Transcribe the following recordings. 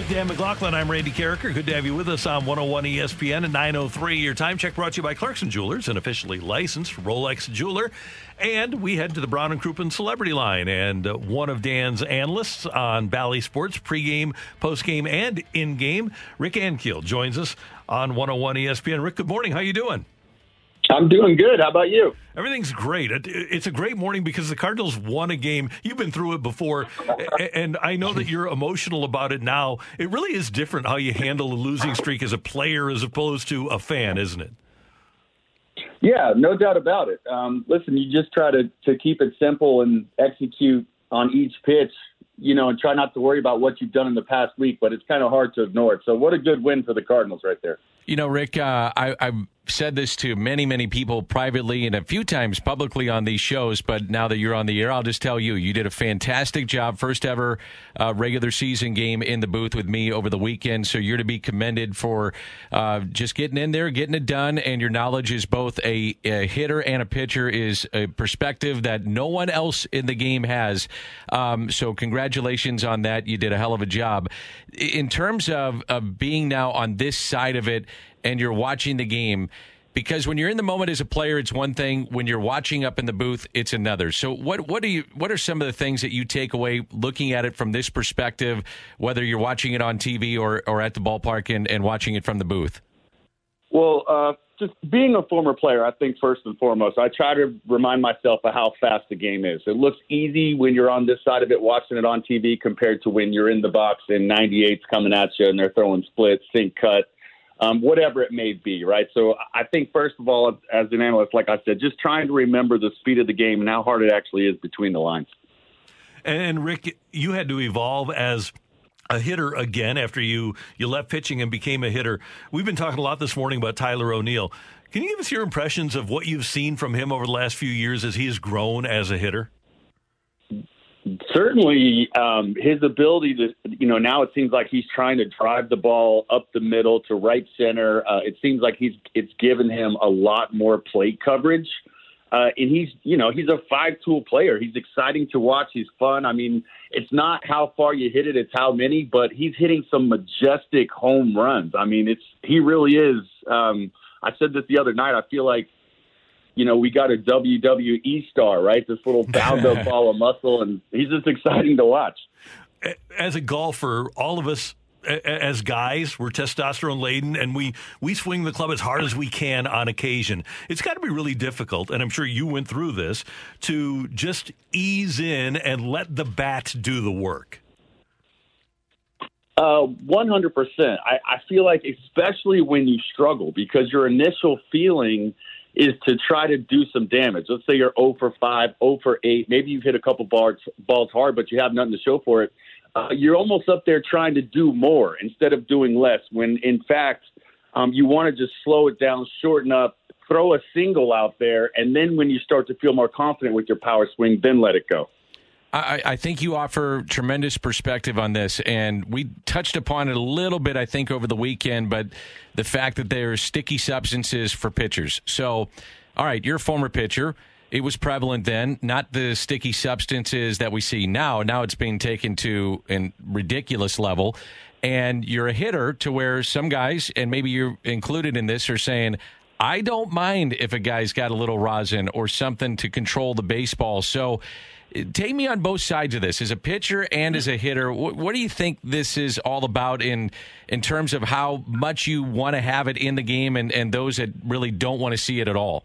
With Dan McLaughlin, I'm Randy Karraker. Good to have you with us on 101 ESPN and 903. Your time check brought to you by Clarkson Jewelers, an officially licensed Rolex jeweler. And we head to the Brown and Crouppen Celebrity Line. And uh, one of Dan's analysts on Bally Sports, pregame, postgame, and in-game, Rick Ankiel, joins us on 101 ESPN. Rick, good morning. How you doing? I'm doing good. How about you? Everything's great. It, it's a great morning because the Cardinals won a game. You've been through it before, and I know that you're emotional about it now. It really is different how you handle a losing streak as a player as opposed to a fan, isn't it? Yeah, no doubt about it. Um, listen, you just try to, to keep it simple and execute on each pitch, you know, and try not to worry about what you've done in the past week, but it's kind of hard to ignore it. So, what a good win for the Cardinals right there. You know, Rick, uh, I, I've said this to many, many people privately and a few times publicly on these shows, but now that you're on the air, I'll just tell you, you did a fantastic job. First ever uh, regular season game in the booth with me over the weekend. So you're to be commended for uh, just getting in there, getting it done. And your knowledge is both a, a, hitter and a pitcher is a perspective that no one else in the game has. Um, so congratulations on that. You did a hell of a job. In terms of, of being now on this side of it, and you're watching the game because when you're in the moment as a player it's one thing. When you're watching up in the booth it's another. So what what are you what are some of the things that you take away looking at it from this perspective whether you're watching it on TV or or at the ballpark and, and watching it from the booth? Well uh, just being a former player i think first and foremost i try to remind myself of how fast the game is. It looks easy when you're on this side of it watching it on TV compared to when you're in the box and 98's coming at you and they're throwing splits sink cut um, whatever it may be, right? So I think, first of all, as an analyst, like I said, just trying to remember the speed of the game and how hard it actually is between the lines. And, Rick, you had to evolve as a hitter again after you you left pitching and became a hitter. We've been talking a lot this morning about Tyler O'Neill. Can you give us your impressions of what you've seen from him over the last few years as he has grown as a hitter? Certainly um, his ability to, you know, now it seems like he's trying to drive the ball up the middle to right center. Uh, it seems like he's it's given him a lot more plate coverage. Uh, and he's, you know, he's a five tool player. He's exciting to watch. He's fun. I mean, it's not how far you hit it, it's how many, but he's hitting some majestic home runs. I mean, it's, he really is. Um, I said this the other night. I feel like you know, we got a WWE star, right? This little bound up ball of muscle, and he's just exciting to watch. As a golfer, all of us as guys, we're testosterone laden, and we we swing the club as hard as we can on occasion. It's got to be really difficult, and I'm sure you went through this to just ease in and let the bat do the work. Uh, 100%. I, I feel like, especially when you struggle, because your initial feeling is to try to do some damage. Let's say you're 0 for 5, 0 for 8. Maybe you've hit a couple balls, balls hard, but you have nothing to show for it. Uh, you're almost up there trying to do more instead of doing less. When in fact, um, you want to just slow it down, shorten up, throw a single out there, and then when you start to feel more confident with your power swing, then let it go. I, I, think you offer tremendous perspective on this, and we touched upon it a little bit, I think, over the weekend. But the fact that there are sticky substances for pitchers. So, all right, you're a former pitcher. It was prevalent then, not the sticky substances that we see now. Now it's being taken to a ridiculous level. And you're a hitter to where some guys, and maybe you're included in this, are saying, I don't mind if a guy's got a little rosin or something to control the baseball. So Take me on both sides of this, as a pitcher and as a hitter. What, what do you think this is all about in in terms of how much you want to have it in the game, and, and those that really don't want to see it at all?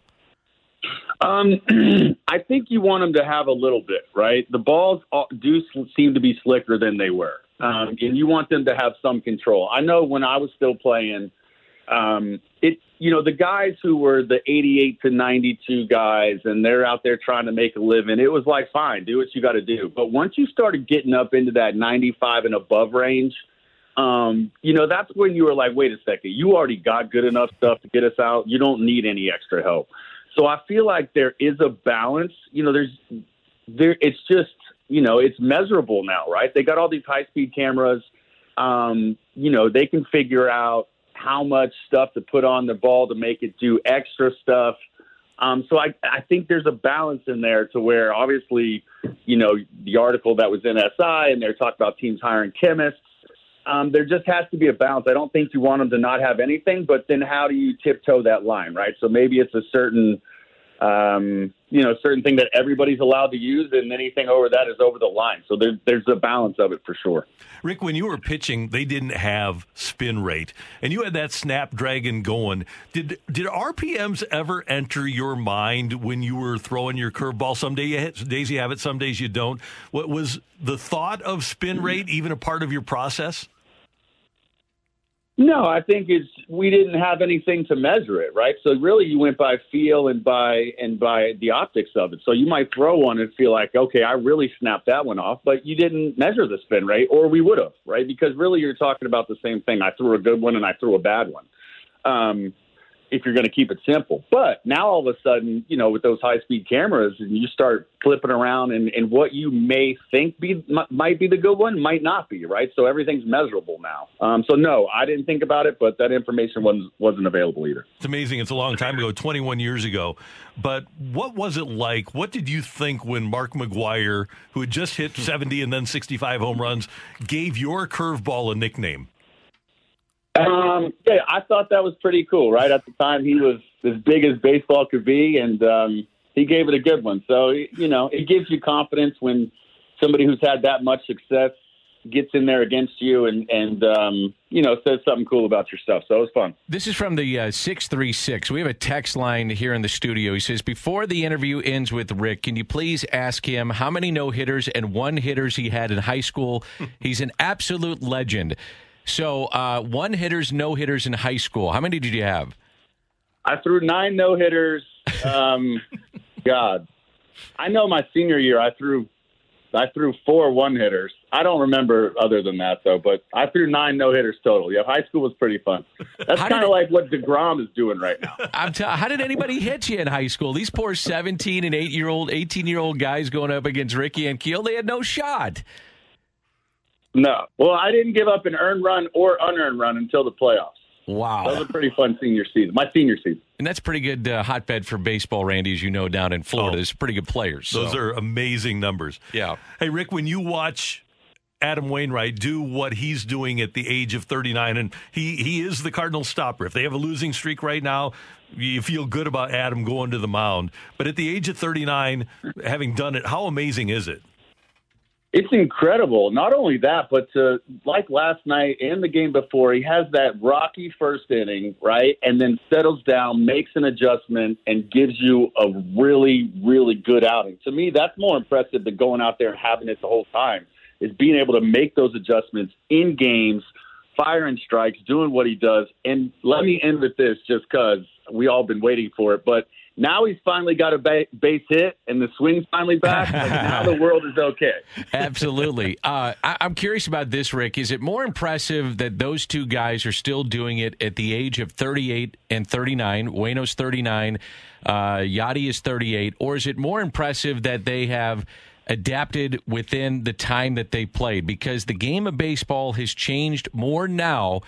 Um, I think you want them to have a little bit, right? The balls do seem to be slicker than they were, um, and you want them to have some control. I know when I was still playing, um, it you know the guys who were the 88 to 92 guys, and they're out there trying to make a living. It was like, fine, do what you got to do. But once you started getting up into that 95 and above range. Um, you know, that's when you were like, wait a second, you already got good enough stuff to get us out. You don't need any extra help. So I feel like there is a balance. You know, there's there. It's just you know it's measurable now, right? They got all these high speed cameras. Um, you know, they can figure out how much stuff to put on the ball to make it do extra stuff. Um, so I, I think there's a balance in there to where obviously, you know, the article that was in SI and they're talking about teams hiring chemists um, there just has to be a balance. I don't think you want them to not have anything, but then how do you tiptoe that line, right? So maybe it's a certain, um, you know, a certain thing that everybody's allowed to use, and anything over that is over the line. So there's there's a balance of it for sure. Rick, when you were pitching, they didn't have spin rate, and you had that Snapdragon going. Did did RPMs ever enter your mind when you were throwing your curveball? Some day days you have it, some days you don't. What was the thought of spin rate even a part of your process? No, I think it's we didn't have anything to measure it, right? So really, you went by feel and by and by the optics of it. So you might throw one and feel like, okay, I really snapped that one off, but you didn't measure the spin rate, or we would have, right? Because really, you're talking about the same thing. I threw a good one and I threw a bad one. Um, if you're going to keep it simple. But now all of a sudden, you know, with those high speed cameras, and you start flipping around, and, and what you may think be m- might be the good one might not be, right? So everything's measurable now. Um, so no, I didn't think about it, but that information wasn't wasn't available either. It's amazing. It's a long time ago, 21 years ago. But what was it like? What did you think when Mark McGwire, who had just hit 70 and then 65 home runs, gave your curveball a nickname? Um, yeah, I thought that was pretty cool. Right at the time, he was as big as baseball could be, and um, he gave it a good one. So you know, it gives you confidence when somebody who's had that much success gets in there against you and and um, you know says something cool about your stuff. So it was fun. This is from the uh, six three six. We have a text line here in the studio. He says, "Before the interview ends with Rick, can you please ask him how many no hitters and one hitters he had in high school? He's an absolute legend." So uh, one hitters, no hitters in high school. How many did you have? I threw nine no hitters. Um, God, I know my senior year I threw I threw four one hitters. I don't remember other than that though, but I threw nine no hitters total. Yeah, high school was pretty fun. That's kind of like what Degrom is doing right now. I'm t- how did anybody hit you in high school? These poor 17 and 8 year old, 18 year old guys going up against Ricky Ankiel, they had no shot. No. Well, I didn't give up an earned run or unearned run until the playoffs. Wow. That was a pretty fun senior season. My senior season. And that's pretty good uh, hotbed for baseball, Randy, as you know, down in Florida. Oh, There's pretty good players. Those so. are amazing numbers. Yeah. Hey, Rick, when you watch Adam Wainwright do what he's doing at the age of 39, and he, he is the Cardinal stopper. If they have a losing streak right now, you feel good about Adam going to the mound. But at the age of 39, having done it, how amazing is it? It's incredible. Not only that, but to, like last night and the game before, he has that rocky first inning, right? And then settles down, makes an adjustment, and gives you a really, really good outing. To me, that's more impressive than going out there and having it the whole time, is being able to make those adjustments in games, firing strikes, doing what he does. And let me end with this just because we all been waiting for it. But now he's finally got a ba- base hit and the swing's finally back. Like now the world is okay. Absolutely. Uh, I- am curious about this, Rick. Is it more impressive that those two guys are still doing it at the age of 38 and 39? Wayno's 39, uh, Yadi is 38. Or is it more impressive that they have adapted within the time that they played? Because the game of baseball has changed more now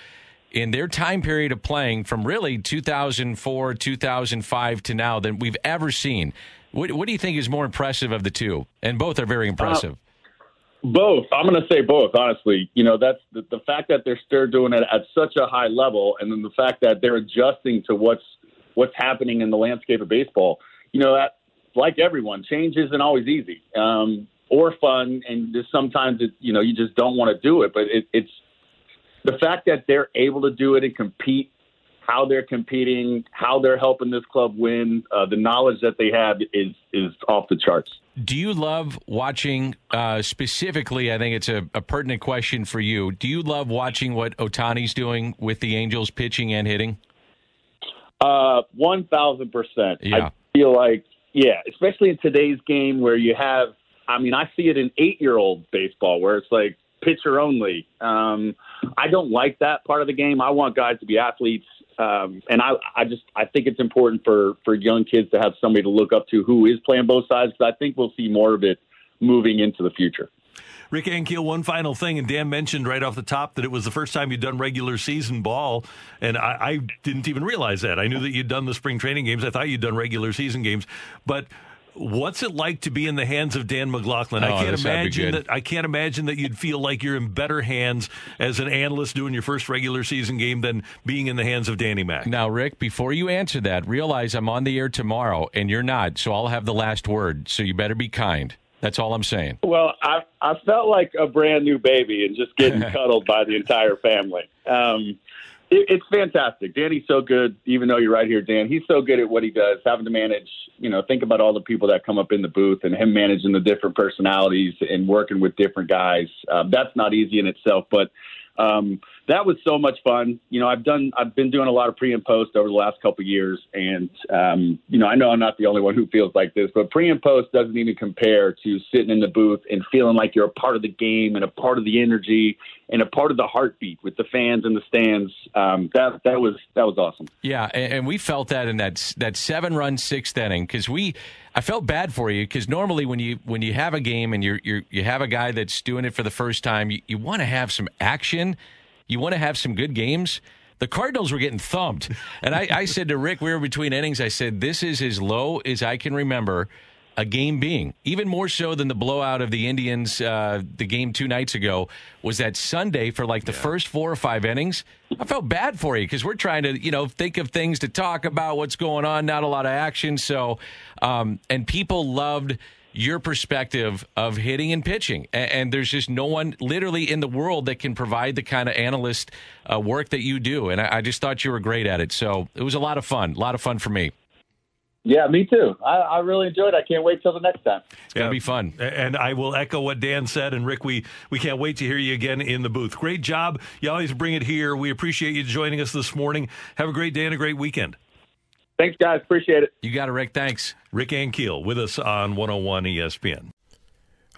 in their time period of playing from really 2004, 2005 to now than we've ever seen. What, what do you think is more impressive of the two? And both are very impressive. Uh, both. I'm going to say both, honestly. You know, that's the, the fact that they're still doing it at such a high level, and then the fact that they're adjusting to what's what's happening in the landscape of baseball. You know, that like everyone, change isn't always easy um, or fun, and just sometimes it, you know you just don't want to do it. But it, it's the fact that they're able to do it and compete, how they're competing, how they're helping this club win, uh, the knowledge that they have is is off the charts. Do you love watching uh, specifically? I think it's a, a, pertinent question for you. Do you love watching what Ohtani's doing with the Angels pitching and hitting? Uh, one thousand percent. I feel like yeah, especially in today's game where you have. I mean, I see it in eight-year-old baseball where it's like pitcher only. Um, I don't like that part of the game. I want guys to be athletes. Um, and I, I just I think it's important for for young kids to have somebody to look up to who is playing both sides because I think we'll see more of it moving into the future. Rick Ankiel, one final thing, and Dan mentioned right off the top that it was the first time you'd done regular season ball, and I, I didn't even realize that. I knew that you'd done the spring training games. I thought you'd done regular season games, but What's it like to be in the hands of Dan McLaughlin? Oh, I can't imagine that. I can't imagine that you'd feel like you're in better hands as an analyst doing your first regular season game than being in the hands of Danny Mac. Now, Rick, before you answer that, realize I'm on the air tomorrow, and you're not, so I'll have the last word. So you better be kind. That's all I'm saying. Well, I I felt like a brand new baby and just getting cuddled by the entire family. Um, it, it's fantastic. Danny's so good, even though you're right here, Dan. He's so good at what he does, having to manage, you know, think about all the people that come up in the booth and him managing the different personalities and working with different guys. Um, that's not easy in itself, but um, that was so much fun. You know, I've done, I've been doing a lot of pre and post over the last couple of years, and um, you know, I know I'm not the only one who feels like this, but pre and post doesn't even compare to sitting in the booth and feeling like you're a part of the game and a part of the energy and a part of the heartbeat with the fans in the stands. Um, that that was that was awesome. Yeah, and, and we felt that in that that seven run sixth inning because we. I felt bad for you because normally when you when you have a game and you you you have a guy that's doing it for the first time, you, you want to have some action, you want to have some good games. The Cardinals were getting thumped, and I, I said to Rick, we were between innings. I said, "This is as low as I can remember." a game being. Even more so than the blowout of the Indians, uh, the game two nights ago, was that Sunday for like the yeah. first four or five innings. I felt bad for you because we're trying to, you know, think of things to talk about, what's going on, not a lot of action. So, um, and people loved your perspective of hitting and pitching. And, and, there's just no one literally in the world that can provide the kind of analyst uh, work that you do. And I, I just thought you were great at it. So it was a lot of fun, a lot of fun for me. Yeah, me too. I, I, really enjoyed it. I can't wait till the next time. It's going to be fun. And I will echo what Dan said. And Rick, we, we can't wait to hear you again in the booth. Great job. You always bring it here. We appreciate you joining us this morning. Have a great day and a great weekend. Thanks, guys. Appreciate it. You got it, Rick. Thanks. Rick Ankiel with us on 101 ESPN.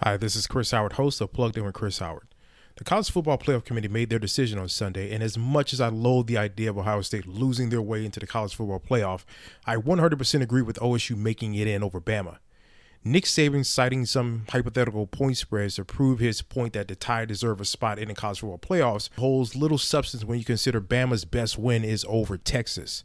Hi, this is Chris Howard, host of Plugged In with Chris Howard. The College Football Playoff Committee made their decision on Sunday, and as much as I loathe the idea of Ohio State losing their way into the College Football Playoff, I 100% agree with OSU making it in over Bama. Nick Saban citing some hypothetical point spreads to prove his point that the Tide deserve a spot in the college football playoffs holds little substance when you consider Bama's best win is over Texas.